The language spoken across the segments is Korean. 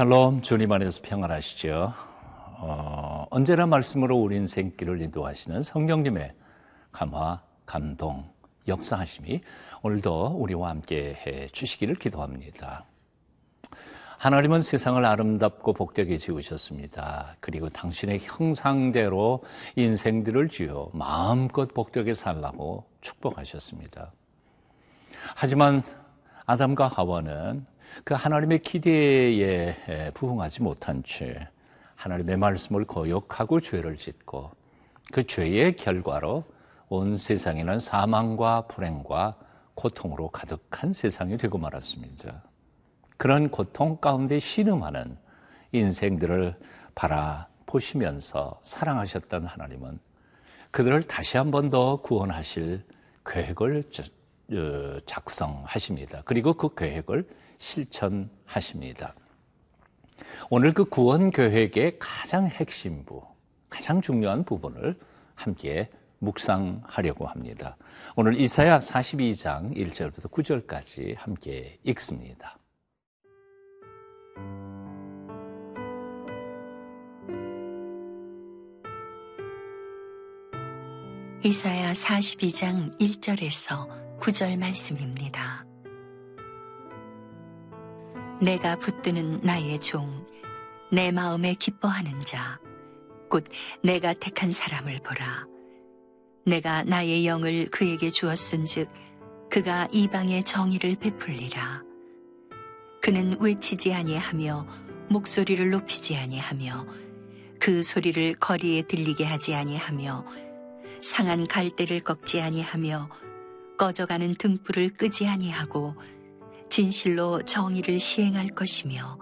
샬롬 주님 안에서 평안하시죠. 어, 언제나 말씀으로 우리 인생길을 인도하시는 성령님의 감화, 감동, 역사하심이 오늘도 우리와 함께 해 주시기를 기도합니다. 하나님은 세상을 아름답고 복되게 지으셨습니다. 그리고 당신의 형상대로 인생들을 지어 마음껏 복되게 살라고 축복하셨습니다. 하지만 아담과 하와는 그 하나님의 기대에 부응하지 못한 채 하나님의 말씀을 거역하고 죄를 짓고 그 죄의 결과로 온 세상에는 사망과 불행과 고통으로 가득한 세상이 되고 말았습니다. 그런 고통 가운데 신음하는 인생들을 바라보시면서 사랑하셨던 하나님은 그들을 다시 한 번 더 구원하실 계획을 어, 작성하십니다. 그리고 그 계획을 실천하십니다. 오늘 그 구원 계획의 가장 핵심부, 가장 중요한 부분을 함께 묵상하려고 합니다. 오늘 이사야 42장 1절부터 9절까지 함께 읽습니다. 이사야 42장 1절에서 9절 말씀입니다. 내가 붙드는 나의 종, 내 마음에 기뻐하는 자, 곧 내가 택한 사람을 보라. 내가 나의 영을 그에게 주었은즉 그가 이방의 정의를 베풀리라. 그는 외치지 아니하며 목소리를 높이지 아니하며 그 소리를 거리에 들리게 하지 아니하며 상한 갈대를 꺾지 아니하며 꺼져가는 등불을 끄지 아니하고 진실로 정의를 시행할 것이며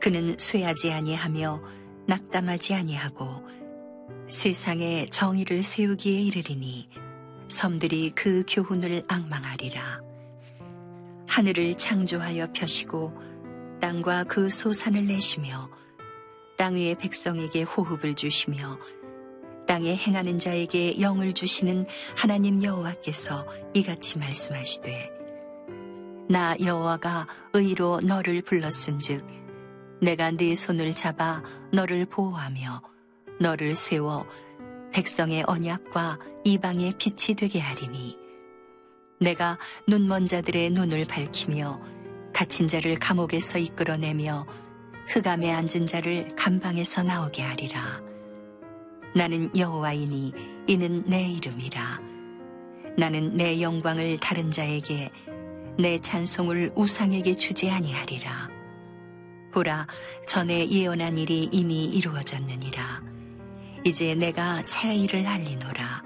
그는 쇠하지 아니하며 낙담하지 아니하고 세상에 정의를 세우기에 이르리니 섬들이 그 교훈을 악망하리라. 하늘을 창조하여 펴시고 땅과 그 소산을 내시며 땅 위의 백성에게 호흡을 주시며 땅에 행하는 자에게 영을 주시는 하나님 여호와께서 이같이 말씀하시되 나 여호와가 의로 너를 불렀은즉 내가 네 손을 잡아 너를 보호하며 너를 세워 백성의 언약과 이방의 빛이 되게 하리니 내가 눈먼 자들의 눈을 밝히며 갇힌 자를 감옥에서 이끌어내며 흑암에 앉은 자를 감방에서 나오게 하리라. 나는 여호와이니 이는 내 이름이라. 나는 내 영광을 다른 자에게 내 찬송을 우상에게 주지 아니하리라. 보라, 전에 예언한 일이 이미 이루어졌느니라. 이제 내가 새 일을 알리노라.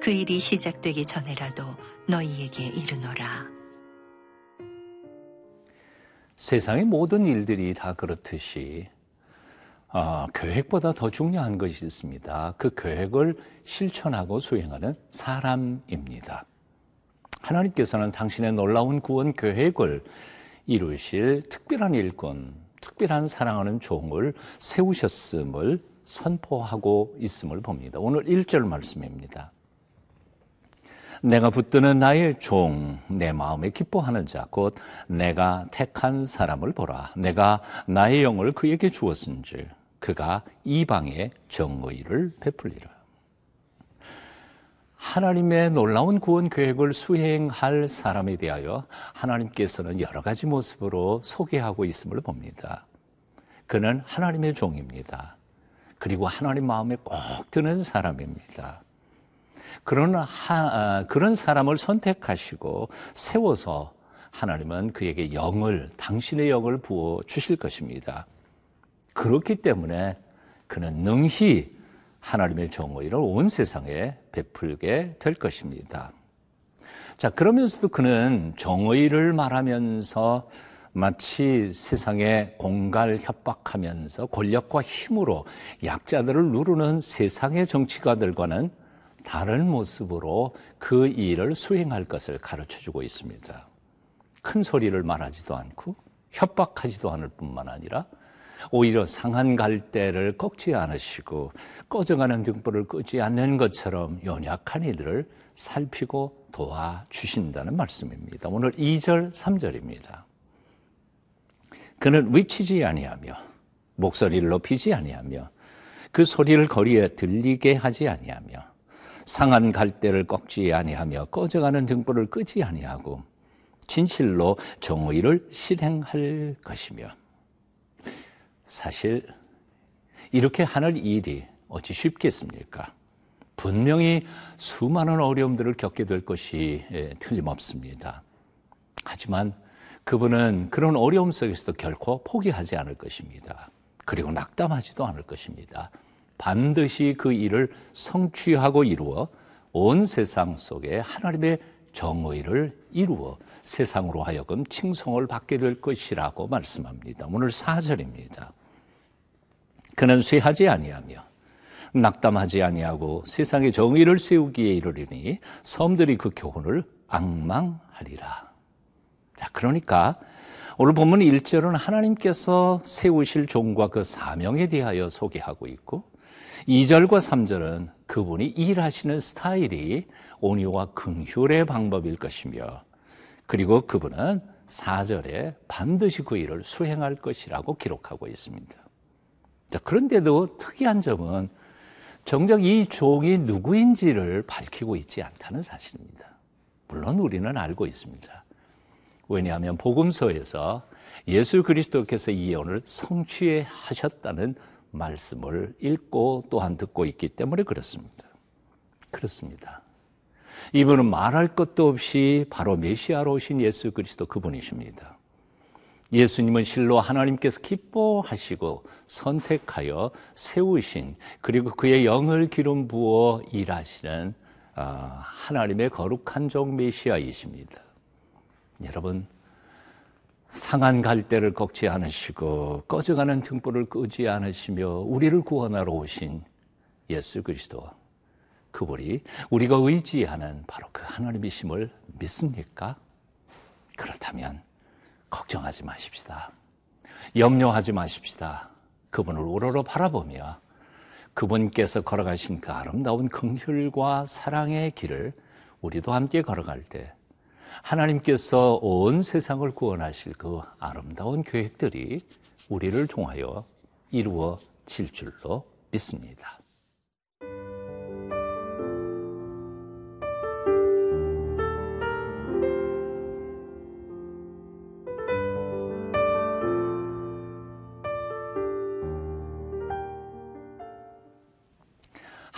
그 일이 시작되기 전에라도 너희에게 이르노라. 세상의 모든 일들이 다 그렇듯이 어, 계획보다 더 중요한 것이 있습니다. 그 계획을 실천하고 수행하는 사람입니다. 하나님께서는 당신의 놀라운 구원 계획을 이루실 특별한 일꾼, 특별한 사랑하는 종을 세우셨음을 선포하고 있음을 봅니다. 오늘 1절 말씀입니다. 내가 붙드는 나의 종, 내 마음에 기뻐하는 자, 곧 내가 택한 사람을 보라. 내가 나의 영을 그에게 주었은지 그가 이방의 정의를 베풀리라. 하나님의 놀라운 구원 계획을 수행할 사람에 대하여 하나님께서는 여러 가지 모습으로 소개하고 있음을 봅니다. 그는 하나님의 종입니다. 그리고 하나님 마음에 꼭 드는 사람입니다. 그런, 하, 아, 그런 사람을 선택하시고 세워서 하나님은 그에게 영을, 당신의 영을 부어 주실 것입니다. 그렇기 때문에 그는 능히 하나님의 정의를 온 세상에 베풀게 될 것입니다. 자, 그러면서도 그는 정의를 말하면서 마치 세상에 공갈 협박하면서 권력과 힘으로 약자들을 누르는 세상의 정치가들과는 다른 모습으로 그 일을 수행할 것을 가르쳐 주고 있습니다. 큰 소리를 말하지도 않고 협박하지도 않을 뿐만 아니라 오히려 상한 갈대를 꺾지 않으시고 꺼져가는 등불을 끄지 않는 것처럼 연약한 이들을 살피고 도와주신다는 말씀입니다. 오늘 2절, 3절입니다. 그는 외치지 아니하며 목소리를 높이지 아니하며 그 소리를 거리에 들리게 하지 아니하며 상한 갈대를 꺾지 아니하며 꺼져가는 등불을 끄지 아니하고 진실로 정의를 실행할 것이며 사실 이렇게 하는 일이 어찌 쉽겠습니까? 분명히 수많은 어려움들을 겪게 될 것이 예, 틀림없습니다. 하지만 그분은 그런 어려움 속에서도 결코 포기하지 않을 것입니다. 그리고 낙담하지도 않을 것입니다. 반드시 그 일을 성취하고 이루어 온 세상 속에 하나님의 정의를 이루어 세상으로 하여금 칭송을 받게 될 것이라고 말씀합니다. 오늘 4절입니다. 그는 쇠하지 아니하며 낙담하지 아니하고 세상의 정의를 세우기에 이르리니 섬들이 그 교훈을 악망하리라. 자, 그러니까 오늘 본문 1절은 하나님께서 세우실 종과 그 사명에 대하여 소개하고 있고 2절과 3절은 그분이 일하시는 스타일이 온유와 긍휼의 방법일 것이며 그리고 그분은 4절에 반드시 그 일을 수행할 것이라고 기록하고 있습니다. 자, 그런데도 특이한 점은 정작 이 종이 누구인지를 밝히고 있지 않다는 사실입니다. 물론 우리는 알고 있습니다. 왜냐하면 복음서에서 예수 그리스도께서 이 예언을 성취하셨다는 말씀을 읽고 또한 듣고 있기 때문에 그렇습니다. 그렇습니다. 이분은 말할 것도 없이 바로 메시아로 오신 예수 그리스도 그분이십니다. 예수님은 실로 하나님께서 기뻐하시고 선택하여 세우신 그리고 그의 영을 기름 부어 일하시는 아, 하나님의 거룩한 종 메시아이십니다. 여러분 상한 갈대를 꺾지 않으시고 꺼져가는 등불을 끄지 않으시며 우리를 구원하러 오신 예수 그리스도 그분이 우리가 의지하는 바로 그 하나님이심을 믿습니까? 그렇다면 걱정하지 마십시다. 염려하지 마십시다. 그분을 우러러 바라보며 그분께서 걸어가신 그 아름다운 긍휼과 사랑의 길을 우리도 함께 걸어갈 때 하나님께서 온 세상을 구원하실 그 아름다운 계획들이 우리를 통하여 이루어질 줄로 믿습니다.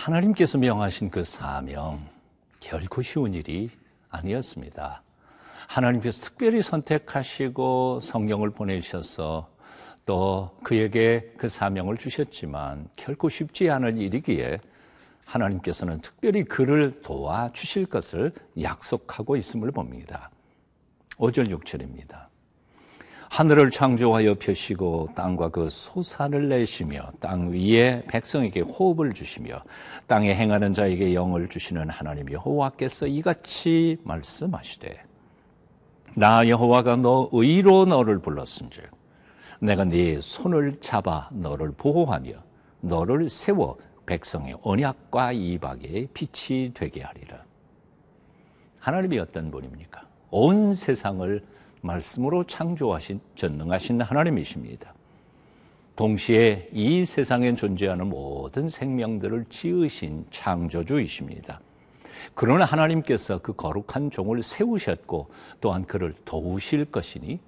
하나님께서 명하신 그 사명, 결코 쉬운 일이 아니었습니다. 하나님께서 특별히 선택하시고 성경을 보내주셔서 또 그에게 그 사명을 주셨지만 결코 쉽지 않은 일이기에 하나님께서는 특별히 그를 도와주실 것을 약속하고 있음을 봅니다. 5절 6절입니다. 하늘을 창조하여 펴시고 땅과 그 소산을 내시며 땅 위에 백성에게 호흡을 주시며 땅에 행하는 자에게 영을 주시는 하나님 여호와께서 이같이 말씀하시되 나 여호와가 너 의로 너를 불렀은즉 내가 네 손을 잡아 너를 보호하며 너를 세워 백성의 언약과 이박의 빛이 되게 하리라. 하나님이 어떤 분입니까? 온 세상을 말씀으로 창조하신 전능하신 하나님이십니다. 동시에 이 세상에 존재하는 모든 생명들을 지으신 창조주이십니다. 그러나 하나님께서 그 거룩한 종을 세우셨고 또한 그를 도우실 것이니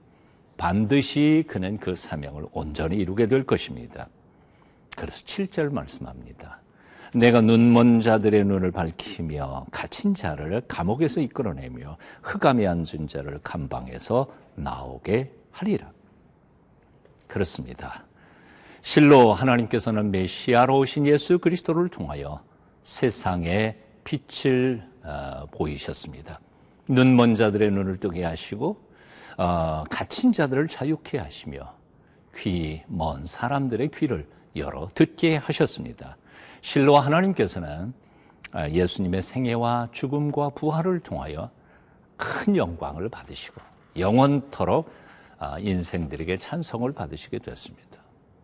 반드시 그는 그 사명을 온전히 이루게 될 것입니다. 그래서 7절 말씀합니다. 내가 눈먼 자들의 눈을 밝히며 갇힌 자를 감옥에서 이끌어내며 흑암에 앉은 자를 감방에서 나오게 하리라. 그렇습니다. 실로 하나님께서는 메시아로 오신 예수 그리스도를 통하여 세상에 빛을 어, 보이셨습니다. 눈먼 자들의 눈을 뜨게 하시고 어, 갇힌 자들을 자유케 하시며 귀 먼 사람들의 귀를 열어 듣게 하셨습니다. 실로 하나님께서는 아, 예수님의 생애와 죽음과 부활을 통하여 큰 영광을 받으시고 영원토록 아, 인생들에게 찬송을 받으시게 됐습니다.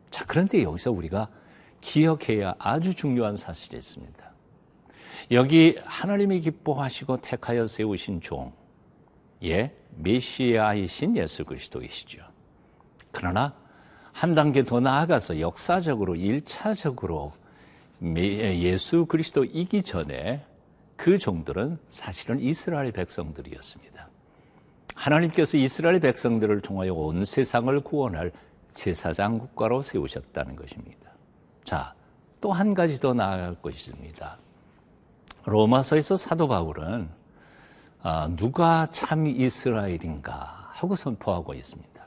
자, 그런데 여기서 우리가 기억해야 아주 중요한 사실이 있습니다. 여기 하나님이 기뻐하시고 택하여 세우신 종, 예, 메시아이신 예수 그리스도이시죠. 그러나 한 단계 더 나아가서 역사적으로 1차적으로 예수 그리스도이기 전에 그 종들은 사실은 이스라엘 백성들이었습니다. 하나님께서 이스라엘 백성들을 통하여 온 세상을 구원할 제사장 국가로 세우셨다는 것입니다. 자, 또 한 가지 더 나아갈 것이 있습니다. 로마서에서 사도 바울은 아, 누가 참 이스라엘인가 하고 선포하고 있습니다.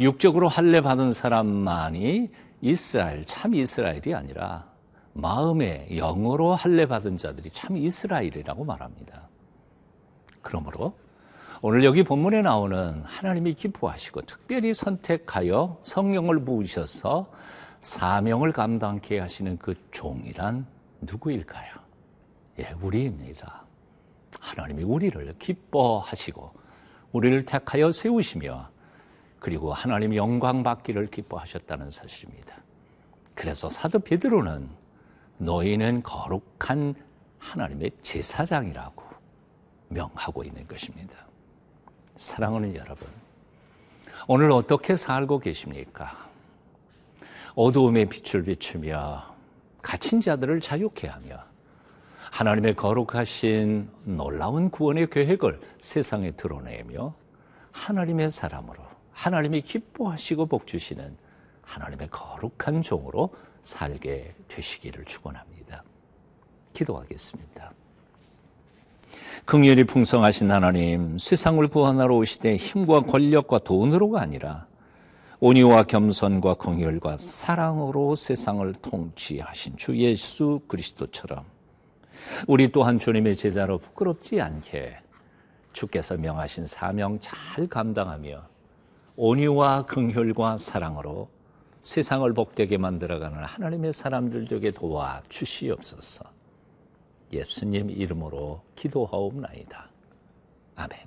육적으로 할례 받은 사람만이 이스라엘, 참 이스라엘이 아니라 마음의 영으로 할례 받은 자들이 참 이스라엘이라고 말합니다. 그러므로 오늘 여기 본문에 나오는 하나님이 기뻐하시고 특별히 선택하여 성령을 부으셔서 사명을 감당케 하시는 그 종이란 누구일까요? 예, 우리입니다. 하나님이 우리를 기뻐하시고 우리를 택하여 세우시며 그리고 하나님 영광 받기를 기뻐하셨다는 사실입니다. 그래서 사도 베드로는 너희는 거룩한 하나님의 제사장이라고 명하고 있는 것입니다. 사랑하는 여러분, 오늘 어떻게 살고 계십니까? 어두움의 빛을 비추며 갇힌 자들을 자유케 하며 하나님의 거룩하신 놀라운 구원의 계획을 세상에 드러내며 하나님의 사람으로 하나님이 기뻐하시고 복주시는 하나님의 거룩한 종으로 살게 되시기를 축원합니다. 기도하겠습니다. 긍휼이 풍성하신 하나님, 세상을 구원하러 오시되 힘과 권력과 돈으로가 아니라 온유와 겸손과 긍휼과 사랑으로 세상을 통치하신 주 예수 그리스도처럼 우리 또한 주님의 제자로 부끄럽지 않게 주께서 명하신 사명 잘 감당하며 온유와 긍휼과 사랑으로 세상을 복되게 만들어가는 하나님의 사람들 되게 도와 주시옵소서. 예수님 이름으로 기도하옵나이다. 아멘.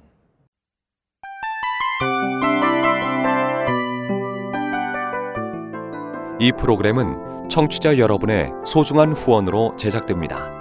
이 프로그램은 청취자 여러분의 소중한 후원으로 제작됩니다.